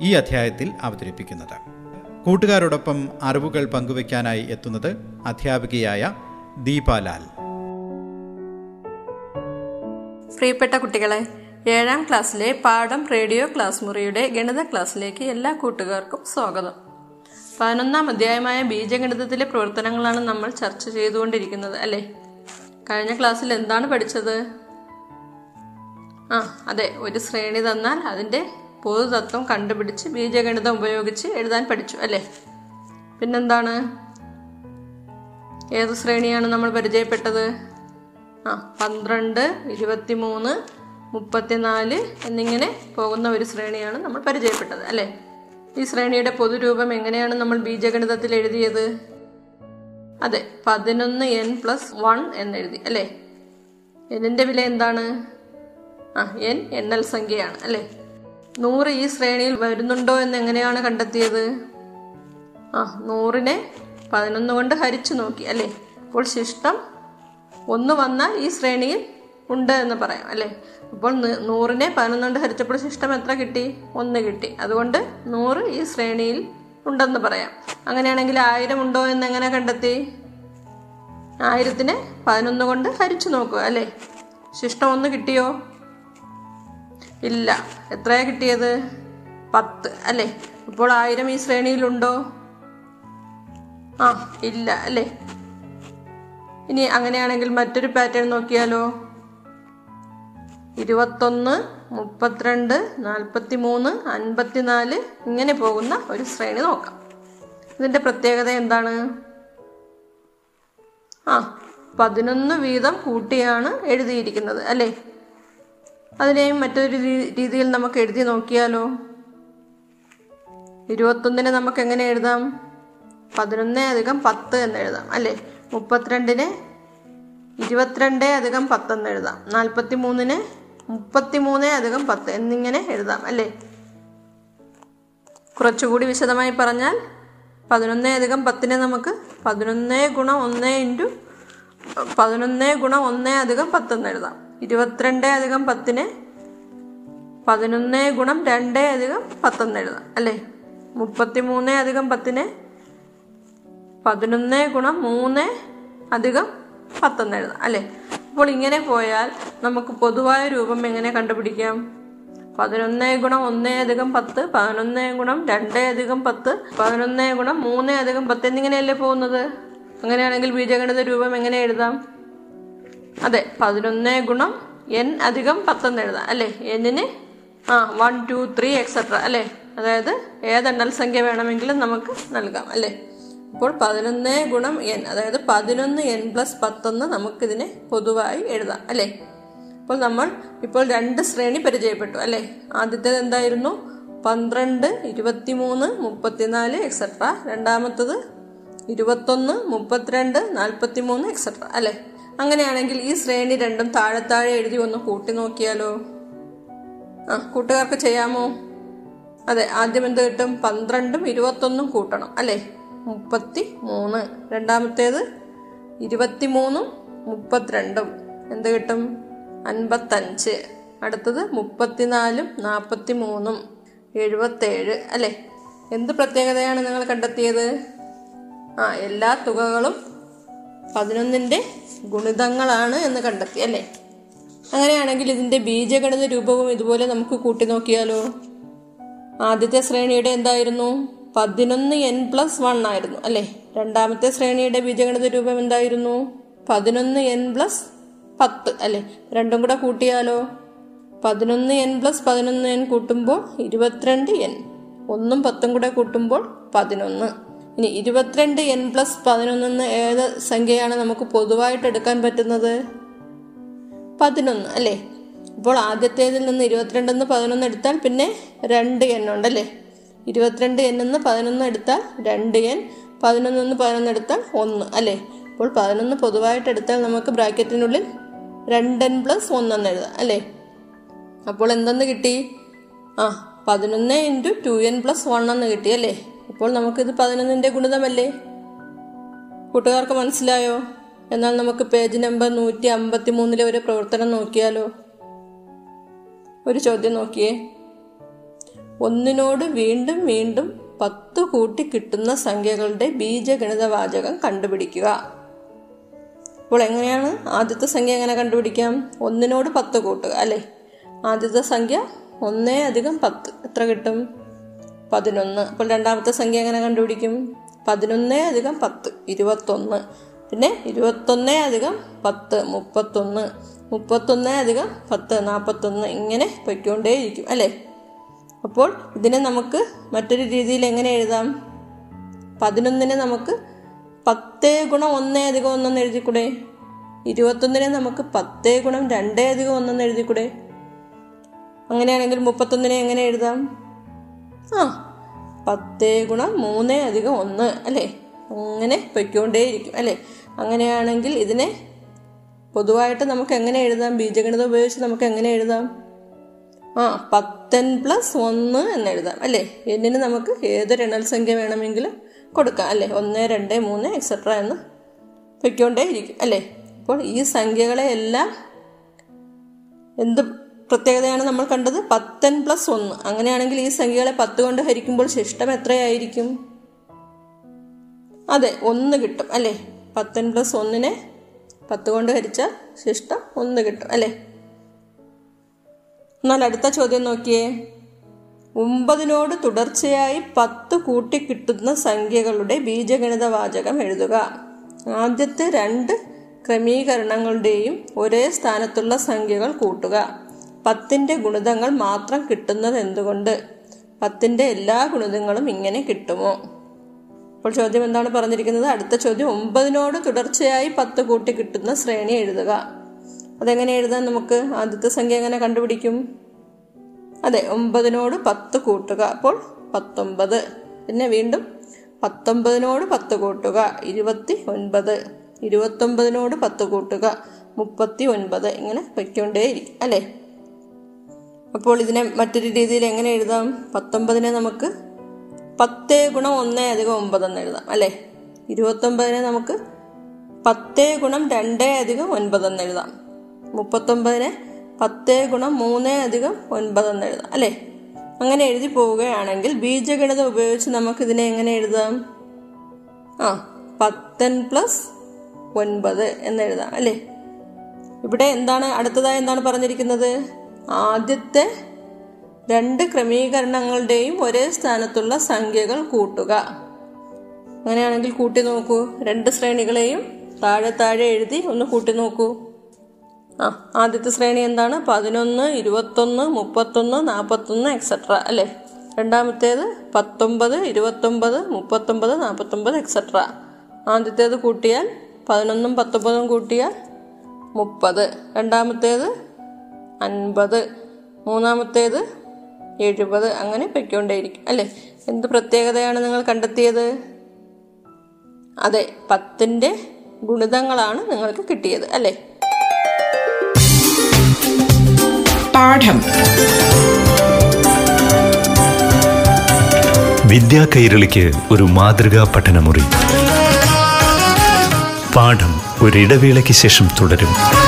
ഈ അധ്യായത്തിൽ അവതരിപ്പിക്കുന്നത്. കൂട്ടുകാരോടൊപ്പം അറിവുകൾ പങ്കുവയ്ക്കാനായി എത്തുന്നത് അധ്യാപികയായ ദീപാലാൽ. പ്രിയപ്പെട്ട കുട്ടികളെ ഏഴാം ക്ലാസ്സിലെ പാഠം റേഡിയോ ക്ലാസ് മുറിയുടെ ഗണിത ക്ലാസ്സിലേക്ക് എല്ലാ കൂട്ടുകാർക്കും സ്വാഗതം. പതിനൊന്നാം അധ്യായമായ ബീജഗണിതത്തിലെ പ്രവർത്തനങ്ങളാണ് നമ്മൾ ചർച്ച ചെയ്തുകൊണ്ടിരിക്കുന്നത് അല്ലേ? കഴിഞ്ഞ ക്ലാസ്സിൽ എന്താണ് പഠിച്ചത്? ആ അതെ ഒരു ശ്രേണി തന്നാൽ അതിന്റെ പൊതുതത്വം കണ്ടുപിടിച്ച് ബീജഗണിതം ഉപയോഗിച്ച് എഴുതാൻ പഠിച്ചു അല്ലേ? പിന്നെന്താണ്? ഏത് ശ്രേണിയാണ് നമ്മൾ പരിചയപ്പെട്ടത്? ആ പന്ത്രണ്ട് ഇരുപത്തിമൂന്ന് മുപ്പത്തിനാല് എന്നിങ്ങനെ പോകുന്ന ഒരു ശ്രേണിയാണ് നമ്മൾ പരിചയപ്പെട്ടത് അല്ലേ? ഈ ശ്രേണിയുടെ പൊതുരൂപം എങ്ങനെയാണ് നമ്മൾ ബീജഗണിതത്തിൽ എഴുതിയത്? അതെ പതിനൊന്ന് എൻ പ്ലസ് വൺ എന്നെഴുതി അല്ലേ? എന്നിന്റെ വില എന്താണ്? ആ എൻ എണ്ണൽ സംഖ്യയാണ് അല്ലേ? നൂറ് ഈ ശ്രേണിയിൽ വരുന്നുണ്ടോ എന്ന് എങ്ങനെയാണ് കണ്ടെത്തിയത്? ആ നൂറിനെ പതിനൊന്ന് കൊണ്ട് ഹരിച്ചു നോക്കി. അല്ലേ? അപ്പോൾ ശിഷ്ടം ഒന്ന് വന്നാൽ ഈ ശ്രേണിയിൽ ഉണ്ട് എന്ന് പറയാം. അല്ലേ? അപ്പോൾ നൂറിനെ പതിനൊന്ന് കൊണ്ട് ഹരിച്ചപ്പോൾ ശിഷ്ടം എത്ര കിട്ടി? ഒന്ന് കിട്ടി. അതുകൊണ്ട് നൂറ് ഈ ശ്രേണിയിൽ ഉണ്ടെന്ന് പറയാം. അങ്ങനെയാണെങ്കിൽ ആയിരം ഉണ്ടോ എന്ന് എങ്ങനെ കണ്ടെത്തി? ആയിരത്തിനെ പതിനൊന്ന് കൊണ്ട് ഹരിച്ചു നോക്കുക. അല്ലേ? ശിഷ്ടം ഒന്ന് കിട്ടിയോ? ഇല്ല. എത്രയാ കിട്ടിയത്? പത്ത്. അല്ലേ? ഇപ്പോൾ ആയിരം ഈ ശ്രേണിയിലുണ്ടോ? ആ ഇല്ല. അല്ലേ? ഇനി അങ്ങനെയാണെങ്കിൽ മറ്റൊരു പാറ്റേൺ നോക്കിയാലോ? ഇരുപത്തൊന്ന് മുപ്പത്തിരണ്ട് നാൽപ്പത്തി മൂന്ന് അൻപത്തിനാല് ഇങ്ങനെ പോകുന്ന ഒരു ശ്രേണി നോക്കാം. ഇതിന്റെ പ്രത്യേകത എന്താണ്? ആ പതിനൊന്ന് വീതം കൂട്ടിയാണ് എഴുതിയിരിക്കുന്നത്. അല്ലേ? അതിനെയും മറ്റൊരു രീതിയിൽ നമുക്ക് എഴുതി നോക്കിയാലോ? ഇരുപത്തൊന്നിനെ നമുക്ക് എങ്ങനെ എഴുതാം? പതിനൊന്ന് അധികം പത്ത് എന്ന് എഴുതാം. അല്ലേ? മുപ്പത്തിരണ്ടിന് ഇരുപത്തിരണ്ട് അധികം പത്ത് എന്ന് എഴുതാം. നാൽപ്പത്തി മൂന്നിന് മുപ്പത്തി മൂന്ന് അധികം പത്ത് എന്നിങ്ങനെ എഴുതാം. അല്ലേ? കുറച്ചുകൂടി വിശദമായി പറഞ്ഞാൽ പതിനൊന്ന് അധികം പത്തിനെ നമുക്ക് പതിനൊന്ന് ഗുണം ഒന്ന് ഇന്റു പതിനൊന്ന് ഗുണം ഒന്ന് അധികം പത്ത് എന്ന് എഴുതാം. ഇരുപത്തിരണ്ട് അധികം പത്തിന് പതിനൊന്ന് ഗുണം രണ്ട് അധികം പത്തെന്ന് എഴുതാം. അല്ലേ? മുപ്പത്തി മൂന്ന് അധികം പത്തിന് പതിനൊന്ന് ഗുണം മൂന്ന് അധികം പത്തെന്ന് എഴുതാം. അല്ലേ? അപ്പോൾ ഇങ്ങനെ പോയാൽ നമുക്ക് പൊതുവായ രൂപം എങ്ങനെ കണ്ടുപിടിക്കാം? പതിനൊന്ന് ഗുണം ഒന്ന് അധികം പത്ത് പതിനൊന്ന് ഗുണം രണ്ട് അധികം പത്ത് പതിനൊന്ന് ഗുണം മൂന്ന് അധികം പത്ത് എന്നിങ്ങനെയല്ലേ പോകുന്നത്? അങ്ങനെയാണെങ്കിൽ ബീജഗണിത രൂപം എങ്ങനെ എഴുതാം? അതെ പതിനൊന്ന് ഗുണം എൻ അധികം പത്തെന്ന് എഴുതാം. അല്ലേ? എന്നിന് ആ വൺ ടു ത്രീ എക്സെട്ര അല്ലേ? അതായത് ഏതെണ്ണൽ സംഖ്യ വേണമെങ്കിലും നമുക്ക് നൽകാം അല്ലേ? അപ്പോൾ പതിനൊന്ന് ഗുണം എൻ അതായത് പതിനൊന്ന് എൻ പ്ലസ് പത്തെന്ന് നമുക്കിതിനെ പൊതുവായി എഴുതാം അല്ലേ? അപ്പോൾ നമ്മൾ ഇപ്പോൾ രണ്ട് ശ്രേണി പരിചയപ്പെട്ടു അല്ലേ? ആദ്യത്തേത് എന്തായിരുന്നു? പന്ത്രണ്ട് ഇരുപത്തിമൂന്ന് മുപ്പത്തിനാല് എക്സെട്ര രണ്ടാമത്തത് ഇരുപത്തൊന്ന് മുപ്പത്തിരണ്ട് നാൽപ്പത്തി മൂന്ന് എക്സെട്ര അല്ലേ? അങ്ങനെയാണെങ്കിൽ ഈ ശ്രേണി രണ്ടും താഴെ താഴെ എഴുതി ഒന്ന് കൂട്ടി നോക്കിയാലോ? ആ കൂട്ടുകാർക്ക് ചെയ്യാമോ? അതെ ആദ്യം എന്ത് കിട്ടും? പന്ത്രണ്ടും ഇരുപത്തൊന്നും കൂട്ടണം അല്ലേ? മുപ്പത്തി മൂന്ന് രണ്ടാമത്തേത് ഇരുപത്തിമൂന്നും മുപ്പത്തിരണ്ടും. എന്ത് കിട്ടും? അൻപത്തഞ്ച്. അടുത്തത് മുപ്പത്തിനാലും നാൽപ്പത്തി മൂന്നും എഴുപത്തേഴ് അല്ലേ? എന്ത് പ്രത്യേകതയാണ് നിങ്ങൾ കണ്ടെത്തിയത്? ആ എല്ലാ തുകകളും പതിനൊന്നിന്റെ ഗുണിതങ്ങളാണ് എന്ന് കണ്ടെത്തി അല്ലേ? അങ്ങനെയാണെങ്കിൽ ഇതിന്റെ ബീജഗണിത രൂപവും ഇതുപോലെ നമുക്ക് കൂട്ടി നോക്കിയാലോ? ആദ്യത്തെ ശ്രേണിയുടെ എന്തായിരുന്നു? പതിനൊന്ന് എൻ പ്ലസ് വൺ ആയിരുന്നു അല്ലേ? രണ്ടാമത്തെ ശ്രേണിയുടെ ബീജഗണിത രൂപം എന്തായിരുന്നു? പതിനൊന്ന് എൻ പ്ലസ് പത്ത് അല്ലേ? രണ്ടും കൂടെ കൂട്ടിയാലോ? പതിനൊന്ന് എൻ പ്ലസ് പതിനൊന്ന് എൻ കൂട്ടുമ്പോൾ ഇരുപത്തിരണ്ട് എൻ ഒന്നും പത്തും കൂടെ കൂട്ടുമ്പോൾ പതിനൊന്ന്. ഇനി ഇരുപത്തിരണ്ട് എൻ പ്ലസ് പതിനൊന്നെന്ന് ഏത് സംഖ്യയാണ് നമുക്ക് പൊതുവായിട്ട് എടുക്കാൻ പറ്റുന്നത്? പതിനൊന്ന് അല്ലേ? അപ്പോൾ ആദ്യത്തേതിൽ നിന്ന് ഇരുപത്തിരണ്ടെന്ന് പതിനൊന്ന് എടുത്താൽ പിന്നെ രണ്ട് എൻ ഉണ്ടല്ലേ ഇരുപത്തിരണ്ട് എൻ എന്ന് പതിനൊന്ന് എടുത്താൽ രണ്ട് എൻ പതിനൊന്ന് പതിനൊന്ന് എടുത്താൽ ഒന്ന് അല്ലേ? അപ്പോൾ പതിനൊന്ന് പൊതുവായിട്ട് എടുത്താൽ നമുക്ക് ബ്രാക്കറ്റിനുള്ളിൽ രണ്ട് എൻ പ്ലസ് ഒന്നെന്ന് എഴുതാം അല്ലേ? അപ്പോൾ എന്തെന്ന് കിട്ടി? ആ പതിനൊന്ന് into two n plus one എന്ന് കിട്ടി അല്ലേ? അപ്പോൾ നമുക്കിത് പതിനൊന്നിന്റെ ഗുണിതമല്ലേ? കൂട്ടുകാർക്ക് മനസ്സിലായോ? എന്നാൽ നമുക്ക് പേജ് നമ്പർ നൂറ്റി അമ്പത്തി മൂന്നിലെ ഒരു പ്രവർത്തനം നോക്കിയാലോ? ഒരു ചോദ്യം നോക്കിയേ. ഒന്നിനോട് വീണ്ടും വീണ്ടും പത്ത് കൂട്ടി കിട്ടുന്ന സംഖ്യകളുടെ ബീജഗണിത വാചകം കണ്ടുപിടിക്കുക. അപ്പോൾ എങ്ങനെയാണ് ആദ്യത്തെ സംഖ്യ എങ്ങനെ കണ്ടുപിടിക്കാം? ഒന്നിനോട് പത്ത് കൂട്ടുക അല്ലേ? ആദ്യത്തെ സംഖ്യ ഒന്നേ അധികം പത്ത്. എത്ര കിട്ടും? പതിനൊന്ന്. അപ്പോൾ രണ്ടാമത്തെ സംഖ്യ എങ്ങനെ കണ്ടുപിടിക്കും? പതിനൊന്ന് അധികം പത്ത് ഇരുപത്തൊന്ന്. പിന്നെ ഇരുപത്തൊന്ന് അധികം പത്ത് മുപ്പത്തൊന്ന്. മുപ്പത്തൊന്ന് അധികം പത്ത് നാൽപ്പത്തൊന്ന് ഇങ്ങനെ പൊയ്ക്കൊണ്ടേയിരിക്കും അല്ലേ? അപ്പോൾ ഇതിനെ നമുക്ക് മറ്റൊരു രീതിയിൽ എങ്ങനെ എഴുതാം? പതിനൊന്നിനെ നമുക്ക് പത്ത് ഗുണം ഒന്നേ അധികം ഒന്നെന്ന് എഴുതിക്കൂടെ? ഇരുപത്തൊന്നിനെ നമുക്ക് പത്തേ ഗുണം രണ്ടേ അധികം ഒന്നെന്ന് എഴുതിക്കൂടെ? അങ്ങനെയാണെങ്കിൽ മുപ്പത്തൊന്നിനെ എങ്ങനെ എഴുതാം? ആ പത്തേ ഗുണം മൂന്ന് അധികം ഒന്ന് അല്ലേ? അങ്ങനെ പൊയ്ക്കൊണ്ടേയിരിക്കും അല്ലേ? അങ്ങനെയാണെങ്കിൽ ഇതിനെ പൊതുവായിട്ട് നമുക്ക് എങ്ങനെ എഴുതാം? ബീജഗണിതം ഉപയോഗിച്ച് നമുക്ക് എങ്ങനെ എഴുതാം? ആ പത്തൻ പ്ലസ് ഒന്ന് എന്ന് എഴുതാം അല്ലേ? എന്നിന് നമുക്ക് ഏതൊരു എണ്ണൽ സംഖ്യ വേണമെങ്കിലും കൊടുക്കാം അല്ലേ? ഒന്ന് രണ്ട് മൂന്ന് എക്സെട്ര എന്ന് പൊയ്ക്കൊണ്ടേയിരിക്കും അല്ലേ? അപ്പോൾ ഈ സംഖ്യകളെ എല്ലാം എന്ത് പ്രത്യേകതയാണ് നമ്മൾ കണ്ടത് പത്തൻ പ്ലസ് ഒന്ന്. അങ്ങനെയാണെങ്കിൽ ഈ സംഖ്യകളെ പത്ത് കൊണ്ട് ഹരിക്കുമ്പോൾ ശിഷ്ടം എത്രയായിരിക്കും? അതെ ഒന്ന് കിട്ടും അല്ലേ? പത്തൻ പ്ലസ് ഒന്നിനെ പത്ത് കൊണ്ട് ഹരിച്ച ശിഷ്ടം ഒന്ന് കിട്ടും അല്ലേ? എന്നാൽ അടുത്ത ചോദ്യം നോക്കിയേ. ഒമ്പതിനോട് തുടർച്ചയായി പത്ത് കൂട്ടി കിട്ടുന്ന സംഖ്യകളുടെ ബീജഗണിത വാചകം എഴുതുക. ആദ്യത്തെ രണ്ട് ക്രമീകരണങ്ങളുടെയും ഒരേ സ്ഥാനത്തുള്ള സംഖ്യകൾ കൂട്ടുക. പത്തിന്റെ ഗുണിതങ്ങൾ മാത്രം കിട്ടുന്നത് എന്തുകൊണ്ട്? പത്തിന്റെ എല്ലാ ഗുണിതങ്ങളും ഇങ്ങനെ കിട്ടുമോ? അപ്പോൾ ചോദ്യം എന്താണ് പറഞ്ഞിരിക്കുന്നത്? അടുത്ത ചോദ്യം ഒമ്പതിനോട് തുടർച്ചയായി പത്ത് കൂട്ടി കിട്ടുന്ന ശ്രേണി എഴുതുക. അതെങ്ങനെ എഴുതാൻ നമുക്ക് ആദ്യത്തെ സംഖ്യ എങ്ങനെ കണ്ടുപിടിക്കും? അതെ ഒമ്പതിനോട് പത്ത് കൂട്ടുക. അപ്പോൾ പത്തൊമ്പത്. പിന്നെ വീണ്ടും പത്തൊമ്പതിനോട് പത്ത് കൂട്ടുക. ഇരുപത്തി ഒൻപത് ഇരുപത്തൊമ്പതിനോട് പത്ത് കൂട്ടുക. മുപ്പത്തി ഒൻപത് ഇങ്ങനെ വയ്ക്കൊണ്ടേയിരിക്കും അല്ലേ? അപ്പോൾ ഇതിനെ മറ്റൊരു രീതിയിൽ എങ്ങനെ എഴുതാം? പത്തൊമ്പതിനെ നമുക്ക് പത്തേ ഗുണം ഒന്നേ അധികം ഒമ്പതെന്ന് എഴുതാം അല്ലേ? ഇരുപത്തൊമ്പതിനെ നമുക്ക് പത്തേ ഗുണം രണ്ടേ അധികം ഒൻപതെന്ന് എഴുതാം. മുപ്പത്തൊമ്പതിനെ പത്തേ ഗുണം മൂന്നേ അധികം ഒൻപതെന്ന് എഴുതാം അല്ലേ? അങ്ങനെ എഴുതി പോവുകയാണെങ്കിൽ ബീജഗണിതം ഉപയോഗിച്ച് നമുക്ക് ഇതിനെ എങ്ങനെ എഴുതാം? ആ പത്തൻ പ്ലസ് ഒൻപത് എന്ന് എഴുതാം അല്ലേ? ഇവിടെ എന്താണ് അടുത്തതായി എന്താണ് പറഞ്ഞിരിക്കുന്നത്? ആദ്യത്തെ രണ്ട് ക്രമീകരണങ്ങളുടെയും ഒരേ സ്ഥാനത്തുള്ള സംഖ്യകൾ കൂട്ടുക. അങ്ങനെയാണെങ്കിൽ കൂട്ടി നോക്കൂ. രണ്ട് ശ്രേണികളെയും താഴെ താഴെ എഴുതി ഒന്ന് കൂട്ടി നോക്കൂ. ആ ആദ്യത്തെ ശ്രേണി എന്താണ്? പതിനൊന്ന് ഇരുപത്തൊന്ന് മുപ്പത്തൊന്ന് നാൽപ്പത്തൊന്ന് എക്സെട്ര അല്ലേ? രണ്ടാമത്തേത് പത്തൊമ്പത് ഇരുപത്തൊമ്പത് മുപ്പത്തൊമ്പത് നാൽപ്പത്തൊമ്പത് എക്സെട്ര ആദ്യത്തേത് കൂട്ടിയാൽ പതിനൊന്നും പത്തൊമ്പതും കൂട്ടിയാൽ മുപ്പത്. രണ്ടാമത്തേത് അൻപത് മൂന്നാമത്തേത് എഴുപത് അങ്ങനെ പൊയ്ക്കൊണ്ടേയിരിക്കും. അല്ലേ? എന്ത് പ്രത്യേകതയാണ് നിങ്ങൾ കണ്ടെത്തിയത്? അതെ പത്തിന്റെ ഗുണിതങ്ങളാണ് നിങ്ങൾക്ക് കിട്ടിയത് അല്ലേ? പാഠം. വിദ്യാ കൈരളിക്ക് ഒരു മാതൃകാ പഠനമുറി. പാഠം ഒരിടവേളയ്ക്ക് ശേഷം തുടരും.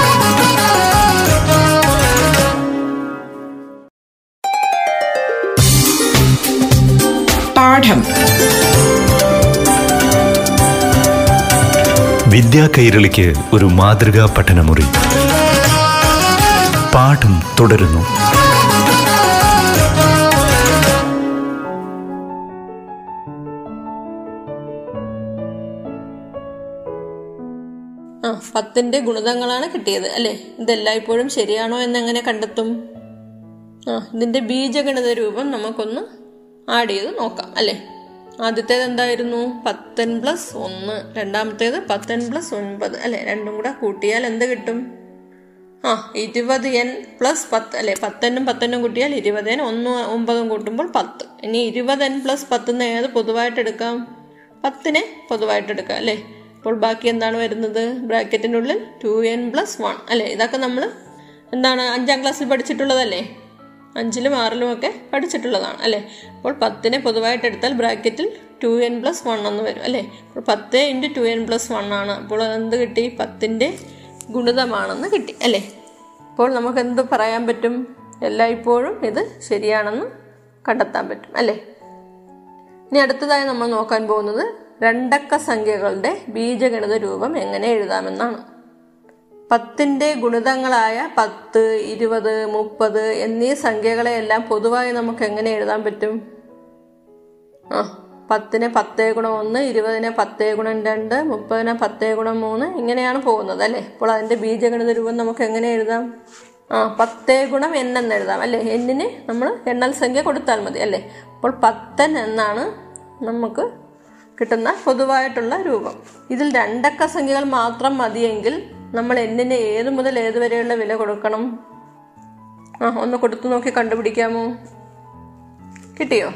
വിദ്യാ കൈരളിക്ക് ഒരു മാതൃകാ പഠനമുറി. പാഠം തുടരുന്നു. ആ പത്തിന്റെ ഗുണിതങ്ങളാണ് കിട്ടിയത് അല്ലെ? ഇതെല്ലായ്പ്പോഴും ശരിയാണോ എന്നെങ്ങനെ കണ്ടെത്തും? ആ ഇതിന്റെ ബീജഗണിത രൂപം നമുക്കൊന്ന് ആഡ് ചെയ്ത് നോക്കാം അല്ലേ? ആദ്യത്തേത് എന്തായിരുന്നു പത്തൻ പ്ലസ് ഒന്ന്. രണ്ടാമത്തേത് പത്തൻ പ്ലസ് ഒൻപത്. അല്ലെ? രണ്ടും കൂടെ കൂട്ടിയാൽ എന്ത് കിട്ടും? ആ ഇരുപത് എൻ പ്ലസ് പത്ത്. അല്ലെ? പത്തനും പത്തനും കൂട്ടിയാൽ ഇരുപത് എൻ ഒന്ന് ഒമ്പതും കൂട്ടുമ്പോൾ പത്ത്. ഇനി ഇരുപത് എൻ പ്ലസ് പത്തുനിന്ന് ഏത് പൊതുവായിട്ട് എടുക്കാം? പത്തിനെ പൊതുവായിട്ട് എടുക്കാം അല്ലേ? അപ്പോൾ ബാക്കി എന്താണ് വരുന്നത്? ബ്രാക്കറ്റിനുള്ളിൽ ടു എൻ പ്ലസ് വൺ. അല്ലേ? ഇതൊക്കെ നമ്മൾ എന്താണ് അഞ്ചാം ക്ലാസ്സിൽ പഠിച്ചിട്ടുള്ളതല്ലേ? അഞ്ചിലും ആറിലും ഒക്കെ പഠിച്ചിട്ടുള്ളതാണ് അല്ലേ? അപ്പോൾ പത്തിനെ പൊതുവായിട്ട് എടുത്താൽ ബ്രാക്കറ്റിൽ ടു എൻ പ്ലസ് വൺ എന്ന് വരും അല്ലേ? അപ്പോൾ പത്ത് into two n plus one ആണ്. അപ്പോൾ എന്ത് കിട്ടി? പത്തിന്റെ ഗുണിതമാണെന്ന് കിട്ടി അല്ലേ? അപ്പോൾ നമുക്ക് എന്ത് പറയാൻ പറ്റും? എല്ലായ്പ്പോഴും ഇത് ശരിയാണെന്ന് കണ്ടെത്താൻ പറ്റും അല്ലേ? ഇനി അടുത്തതായി നമ്മൾ നോക്കാൻ പോകുന്നത് രണ്ടക്ക സംഖ്യകളുടെ ബീജഗണിത രൂപം എങ്ങനെ എഴുതാമെന്നാണ്. പത്തിന്റെ ഗുണിതങ്ങളായ പത്ത് ഇരുപത് മുപ്പത് എന്നീ സംഖ്യകളെയെല്ലാം പൊതുവായി നമുക്ക് എങ്ങനെ എഴുതാൻ പറ്റും? ആ പത്തിന് പത്തേ ഗുണം ഒന്ന് ഇരുപതിന് പത്തേ ഗുണം രണ്ട് മുപ്പതിന് പത്തേ ഗുണം മൂന്ന് ഇങ്ങനെയാണ് പോകുന്നത് അല്ലേ? അപ്പോൾ അതിന്റെ ബീജഗണിത രൂപം നമുക്ക് എങ്ങനെ എഴുതാം? ആ പത്തേ ഗുണം എൻ എന്ന് എഴുതാം അല്ലേ? എന്നിന് നമ്മൾ എണ്ണൽ സംഖ്യ കൊടുത്താൽ മതി അല്ലേ? അപ്പോൾ പത്തൻ എന്നാണ് നമുക്ക് കിട്ടുന്ന പൊതുവായിട്ടുള്ള രൂപം. ഇതിൽ രണ്ടക്ക സംഖ്യകൾ മാത്രം മതിയെങ്കിൽ നമ്മൾ എന്തിന് ഏത് മുതൽ ഏത് വരെയുള്ള വില കൊടുക്കണം? ആ ഒന്ന് കൊടുത്തു നോക്കി കണ്ടുപിടിക്കാമോ? കിട്ടിയോ?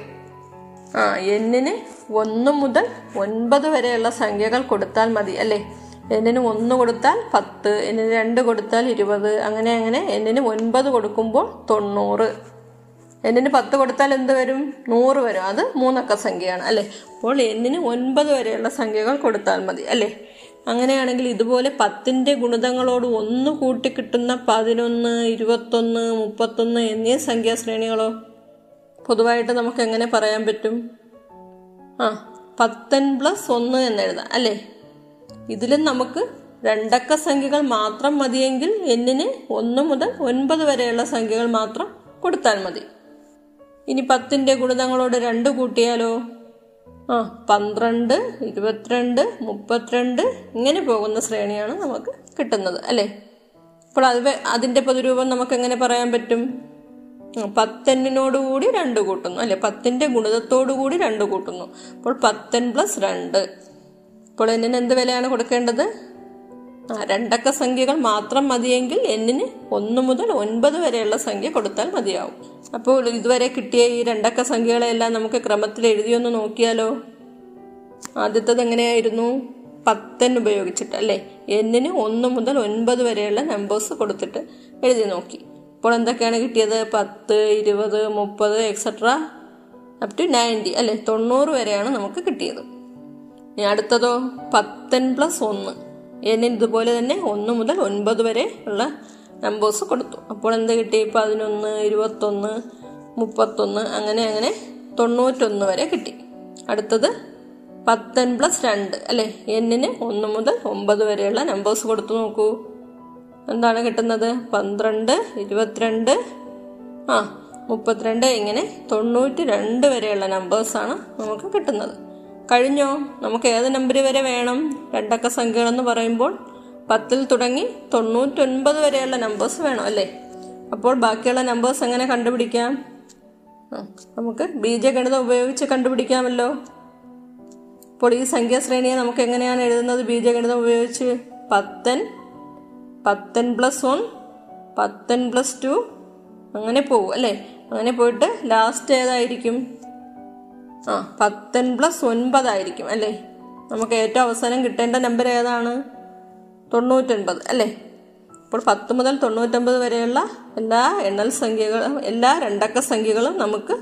ആ എന്നിന് ഒന്ന് മുതൽ ഒൻപത് വരെയുള്ള സംഖ്യകൾ കൊടുത്താൽ മതി അല്ലേ? എന്നിന് ഒന്ന് കൊടുത്താൽ പത്ത് എന്നിന് രണ്ട് കൊടുത്താൽ ഇരുപത് അങ്ങനെ അങ്ങനെ. എന്നിന് ഒൻപത് കൊടുക്കുമ്പോൾ തൊണ്ണൂറ്. എന്നിന് പത്ത് കൊടുത്താൽ എന്ത് വരും? നൂറ് വരും. അത് മൂന്നക്ക സംഖ്യയാണ് അല്ലേ? അപ്പോൾ എന്നിന് ഒൻപത് വരെയുള്ള സംഖ്യകൾ കൊടുത്താൽ മതി അല്ലേ? അങ്ങനെയാണെങ്കിൽ ഇതുപോലെ പത്തിന്റെ ഗുണിതങ്ങളോട് ഒന്ന് കൂട്ടി കിട്ടുന്ന പതിനൊന്ന് ഇരുപത്തൊന്ന് മുപ്പത്തൊന്ന് എന്നീ സംഖ്യാശ്രേണികളോ? പൊതുവായിട്ട് നമുക്ക് എങ്ങനെ പറയാൻ പറ്റും? ആ പത്തൻ പ്ലസ് ഒന്ന് എന്നെഴുതാം അല്ലേ? ഇതിലും നമുക്ക് രണ്ടക്ക സംഖ്യകൾ മാത്രം മതിയെങ്കിൽ എന്നിന് ഒന്ന് മുതൽ ഒൻപത് വരെയുള്ള സംഖ്യകൾ മാത്രം കൊടുത്താൽ മതി. ഇനി പത്തിന്റെ ഗുണിതങ്ങളോട് രണ്ട് കൂട്ടിയാലോ? ആ പന്ത്രണ്ട് ഇരുപത്തിരണ്ട് മുപ്പത്തിരണ്ട് ഇങ്ങനെ പോകുന്ന ശ്രേണിയാണ് നമുക്ക് കിട്ടുന്നത് അല്ലേ? അപ്പോൾ അത് അതിന്റെ പൊതുരൂപം നമുക്ക് എങ്ങനെ പറയാൻ പറ്റും? പത്തെണ്ണിനോടുകൂടി രണ്ട് കൂട്ടുന്നു അല്ലെ? പത്തിന്റെ ഗുണിതത്തോടുകൂടി രണ്ട് കൂട്ടുന്നു. അപ്പോൾ പത്തൻ പ്ലസ് രണ്ട്. അപ്പോൾ എന്നിന് എന്ത് വിലയാണ് കൊടുക്കേണ്ടത്? രണ്ടക്ക സംഖ്യകൾ മാത്രം മതിയെങ്കിൽ എന്നിന് ഒന്ന് മുതൽ ഒൻപത് വരെയുള്ള സംഖ്യ കൊടുത്താൽ മതിയാവും. അപ്പോൾ ഇതുവരെ കിട്ടിയ ഈ രണ്ടക്ക സംഖ്യകളെല്ലാം നമുക്ക് ക്രമത്തിൽ എഴുതിയൊന്ന് നോക്കിയാലോ? ആദ്യത്തത് എങ്ങനെയായിരുന്നു? പത്തൻ ഉപയോഗിച്ചിട്ട് അല്ലേ? എന്നിന് ഒന്ന് മുതൽ ഒൻപത് വരെയുള്ള നമ്പേഴ്സ് കൊടുത്തിട്ട് എഴുതി നോക്കി. ഇപ്പോൾ എന്തൊക്കെയാണ് കിട്ടിയത്? പത്ത് ഇരുപത് മുപ്പത് എക്സെട്ര അപ് ടു നയന്റി അല്ലെ? തൊണ്ണൂറ് വരെയാണ് നമുക്ക് കിട്ടിയത്. ഇനി അടുത്തതോ? പത്തൻ പ്ലസ് ഒന്ന്. ഇതുപോലെ തന്നെ ഒന്ന് മുതൽ ഒൻപത് വരെ ഉള്ള നമ്പേഴ്സ് കൊടുത്തു. അപ്പോൾ എന്ത് കിട്ടി? പതിനൊന്ന് ഇരുപത്തൊന്ന് മുപ്പത്തൊന്ന് അങ്ങനെ അങ്ങനെ തൊണ്ണൂറ്റൊന്ന് വരെ കിട്ടി. അടുത്തത് പത്തൻ പ്ലസ് രണ്ട്. അല്ലെ? എന്നിന് ഒന്ന് മുതൽ ഒമ്പത് വരെയുള്ള നമ്പേഴ്സ് കൊടുത്തു നോക്കൂ. എന്താണ് കിട്ടുന്നത്? പന്ത്രണ്ട് ഇരുപത്തിരണ്ട് ആ മുപ്പത്തിരണ്ട് ഇങ്ങനെ തൊണ്ണൂറ്റി രണ്ട് വരെയുള്ള നമ്പേഴ്സാണ് നമുക്ക് കിട്ടുന്നത്. കഴിഞ്ഞോ? നമുക്ക് ഏത് നമ്പർ വരെ വേണം? രണ്ടക്ക സംഖ്യകളെന്ന് പറയുമ്പോൾ പത്തിൽ തുടങ്ങി തൊണ്ണൂറ്റൊൻപത് വരെയുള്ള നമ്പേഴ്സ് വേണം അല്ലേ? അപ്പോൾ ബാക്കിയുള്ള നമ്പേഴ്സ് എങ്ങനെ കണ്ടുപിടിക്കാം? നമുക്ക് ബീജഗണിതം ഉപയോഗിച്ച് കണ്ടുപിടിക്കാമല്ലോ. അപ്പോൾ ഈ സംഖ്യാശ്രേണിയെ നമുക്ക് എങ്ങനെയാണ് എഴുതുന്നത് ബീജഗണിതം ഉപയോഗിച്ച്? പത്തൻ പത്തൻ പ്ലസ് വൺ പത്തൻ പ്ലസ് ടു അങ്ങനെ പോകും അല്ലേ? അങ്ങനെ പോയിട്ട് ലാസ്റ്റ് ഏതായിരിക്കും? ആ. പത്തൻ പ്ലസ് ഒൻപതായിരിക്കും അല്ലേ? നമുക്ക് ഏറ്റവും അവസാനം കിട്ടേണ്ട നമ്പർ ഏതാണ്? തൊണ്ണൂറ്റൊൻപത് അല്ലേ? അപ്പോൾ പത്ത് മുതൽ തൊണ്ണൂറ്റൊമ്പത് വരെയുള്ള എല്ലാ എണ്ണൽ സംഖ്യകളും എല്ലാ രണ്ടക്ക സംഖ്യകളും നമുക്ക്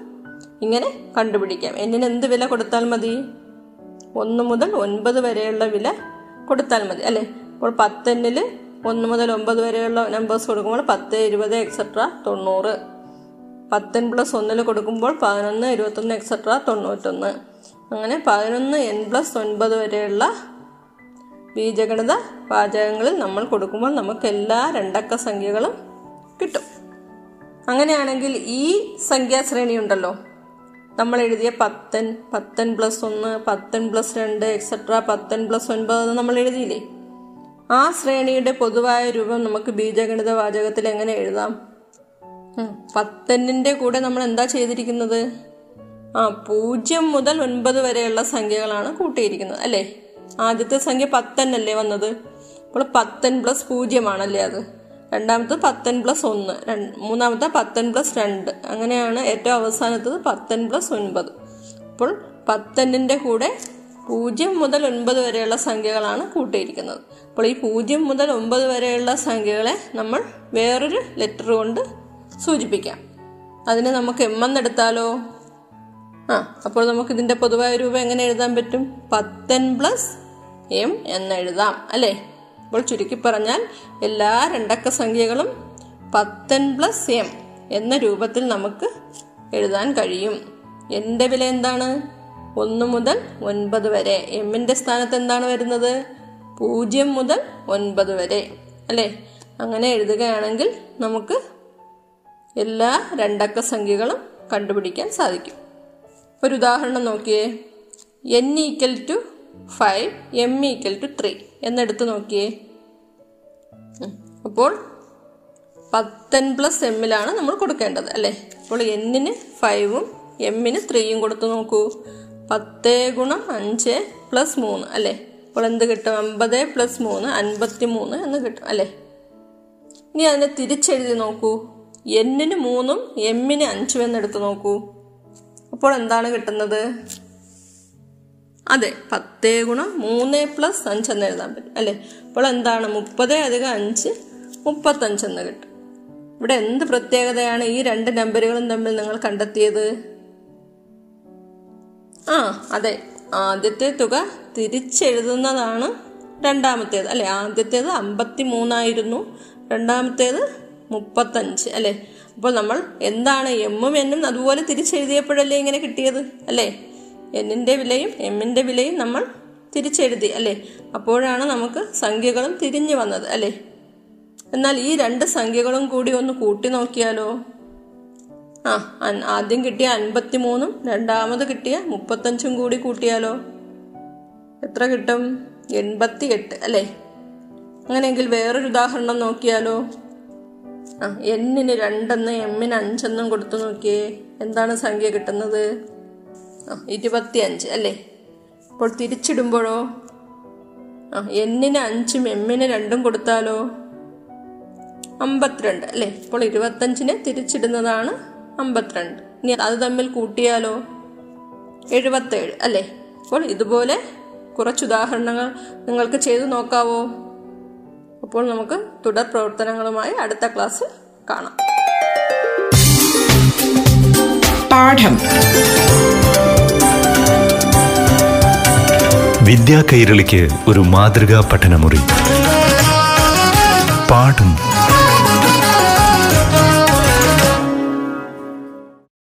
ഇങ്ങനെ കണ്ടുപിടിക്കാം. എന്നിന് എന്ത് വില കൊടുത്താൽ മതി? ഒന്ന് മുതൽ ഒൻപത് വരെയുള്ള വില കൊടുത്താൽ മതി അല്ലേ? അപ്പോൾ പത്തെണ്ണിൽ ഒന്ന് മുതൽ ഒമ്പത് വരെയുള്ള നമ്പേഴ്സ് കൊടുക്കുമ്പോൾ പത്ത് ഇരുപത് എക്സെട്ര തൊണ്ണൂറ്. പത്തൻ പ്ലസ് ഒന്നിൽ കൊടുക്കുമ്പോൾ പതിനൊന്ന് ഇരുപത്തൊന്ന് എക്സെട്ര തൊണ്ണൂറ്റൊന്ന്. അങ്ങനെ പതിനൊന്ന് എൻ പ്ലസ് ഒൻപത് വരെയുള്ള ബീജഗണിത വാചകങ്ങളിൽ നമ്മൾ കൊടുക്കുമ്പോൾ നമുക്ക് എല്ലാ രണ്ടക്ക സംഖ്യകളും കിട്ടും. അങ്ങനെയാണെങ്കിൽ ഈ സംഖ്യാശ്രേണി ഉണ്ടല്ലോ നമ്മൾ എഴുതിയ പത്തൻ പത്തൻ പ്ലസ് ഒന്ന് പത്തൻ പ്ലസ് രണ്ട് എക്സെട്ര പത്തൻ പ്ലസ് ഒൻപത് നമ്മൾ എഴുതിയില്ലേ? ആ ശ്രേണിയുടെ പൊതുവായ രൂപം നമുക്ക് ബീജഗണിത വാചകത്തിൽ എങ്ങനെ എഴുതാം? ഉം, പത്തെണ്ണിന്റെ കൂടെ നമ്മൾ എന്താ ചെയ്തിരിക്കുന്നത്? ആ പൂജ്യം മുതൽ ഒൻപത് വരെയുള്ള സംഖ്യകളാണ് കൂട്ടിയിരിക്കുന്നത് അല്ലേ? ആദ്യത്തെ സംഖ്യ പത്തന്നല്ലേ വന്നത്? അപ്പോൾ പത്തൻ പ്ലസ് പൂജ്യമാണല്ലേ അത്. രണ്ടാമത്തെ പത്തൻ പ്ലസ് ഒന്ന് മൂന്നാമത്തെ പത്തൻ പ്ലസ് രണ്ട്. അങ്ങനെയാണ് ഏറ്റവും അവസാനത്തത് പത്തൻ പ്ലസ് ഒൻപത്. അപ്പോൾ പത്തന്നിന്റെ കൂടെ പൂജ്യം മുതൽ ഒൻപത് വരെയുള്ള സംഖ്യകളാണ് കൂട്ടിയിരിക്കുന്നത്. അപ്പോൾ ഈ പൂജ്യം മുതൽ ഒമ്പത് വരെയുള്ള സംഖ്യകളെ നമ്മൾ വേറൊരു ലെറ്റർ കൊണ്ട് സൂചിപ്പിക്കാം. അതിനെ നമുക്ക് എം എന്നെടുത്താലോ? ആ അപ്പോൾ നമുക്ക് ഇതിന്റെ പൊതുവായ രൂപം എങ്ങനെ എഴുതാൻ പറ്റും? പത്തൻ പ്ലസ് എം എന്ന് എഴുതാം അല്ലേ? അപ്പോൾ ചുരുക്കി പറഞ്ഞാൽ എല്ലാ രണ്ടക്ക സംഖ്യകളും പത്തൻ പ്ലസ് എം എന്ന രൂപത്തിൽ നമുക്ക് എഴുതാൻ കഴിയും. എന്റെ വില എന്താണ്? ഒന്ന് മുതൽ ഒൻപത് വരെ. എമ്മിന്റെ സ്ഥാനത്ത് എന്താണ് വരുന്നത്? പൂജ്യം മുതൽ ഒൻപത് വരെ അല്ലേ? അങ്ങനെ എഴുതുകയാണെങ്കിൽ നമുക്ക് എല്ലാ രണ്ടക്ക സംഖ്യകളും കണ്ടുപിടിക്കാൻ സാധിക്കും. ഒരു ഉദാഹരണം നോക്കിയേ. N equal to five m equal to three എന്നെടുത്ത് നോക്കിയേ. അപ്പോൾ പത്തൻ പ്ലസ് എമ്മിലാണ് നമ്മൾ കൊടുക്കേണ്ടത് അല്ലേ? അപ്പോൾ എന്നിന് ഫൈവും എമ്മിന് ത്രീയും കൊടുത്ത് നോക്കൂ. പത്ത് ഗുണം അഞ്ച് പ്ലസ് മൂന്ന് അല്ലേ? അപ്പോൾ എന്ത് കിട്ടും? അമ്പത് പ്ലസ് മൂന്ന് അൻപത്തി മൂന്ന് എന്ന് കിട്ടും അല്ലേ? ഇനി അതിനെ തിരിച്ചെഴുതി നോക്കൂ. എന്നിന് മൂന്നും എമ്മിന് അഞ്ചും എന്നെടുത്ത് നോക്കൂ. അപ്പോൾ എന്താണ് കിട്ടുന്നത്? അതെ പത്തേ ഗുണം മൂന്ന് പ്ലസ് അഞ്ച് എന്ന് എഴുതാൻ പറ്റും അല്ലേ? അപ്പോൾ എന്താണ്? മുപ്പത് അധികം അഞ്ച് മുപ്പത്തഞ്ച് എന്ന് കിട്ടും. ഇവിടെ എന്ത് പ്രത്യേകതയാണ് ഈ രണ്ട് നമ്പറുകളും തമ്മിൽ നിങ്ങൾ കണ്ടെത്തിയത്? ആ അതെ ആദ്യത്തെ തുക തിരിച്ചെഴുതുന്നതാണ് രണ്ടാമത്തേത് അല്ലെ? ആദ്യത്തേത് അമ്പത്തി മൂന്നായിരുന്നു രണ്ടാമത്തേത് മുപ്പത്തഞ്ച് അല്ലേ? അപ്പോൾ നമ്മൾ എന്താണ് എമ്മും എന്നും അതുപോലെ തിരിച്ചെഴുതിയപ്പോഴല്ലേ ഇങ്ങനെ കിട്ടിയത് അല്ലേ? എന്നിന്റെ വിലയും എമ്മിന്റെ വിലയും നമ്മൾ തിരിച്ചെഴുതി അല്ലേ? അപ്പോഴാണ് നമുക്ക് സംഖ്യകളും തിരിഞ്ഞു വന്നത് അല്ലേ? എന്നാൽ ഈ രണ്ട് സംഖ്യകളും കൂടി ഒന്ന് കൂട്ടി നോക്കിയാലോ? ആ ആദ്യം കിട്ടിയ അൻപത്തി മൂന്നും രണ്ടാമത് കിട്ടിയ മുപ്പത്തഞ്ചും കൂടി കൂട്ടിയാലോ? എത്ര കിട്ടും? എൺപത്തി എട്ട് അല്ലേ? അങ്ങനെയെങ്കിൽ വേറൊരു ഉദാഹരണം നോക്കിയാലോ? ആ എന്നിന് രണ്ടെന്ന് എമ്മിന് അഞ്ചെന്നും കൊടുത്തു നോക്കിയേ. എന്താണ് സംഖ്യ കിട്ടുന്നത്? ആ ഇരുപത്തി അഞ്ച് അല്ലേ? അപ്പോൾ തിരിച്ചിടുമ്പോഴോ? ആ എന്നിന് അഞ്ചും എമ്മിന് രണ്ടും കൊടുത്താലോ? അമ്പത്തിരണ്ട് അല്ലേ? ഇപ്പോൾ ഇരുപത്തഞ്ചിനെ തിരിച്ചിടുന്നതാണ് അമ്പത്തിരണ്ട്. ഇനി അത് തമ്മിൽ കൂട്ടിയാലോ? എഴുപത്തേഴ് അല്ലേ? അപ്പോൾ ഇതുപോലെ കുറച്ച് ഉദാഹരണങ്ങൾ നിങ്ങൾക്ക് ചെയ്തു നോക്കാവോ? അപ്പോൾ നമുക്ക് തുടർ പ്രവർത്തനങ്ങളുമായി അടുത്ത ക്ലാസ്സിൽ കാണാം. പാഠം. വിദ്യാ കൈരളിക്ക് ഒരു മാതൃകാ പഠനമുറി. പാഠം.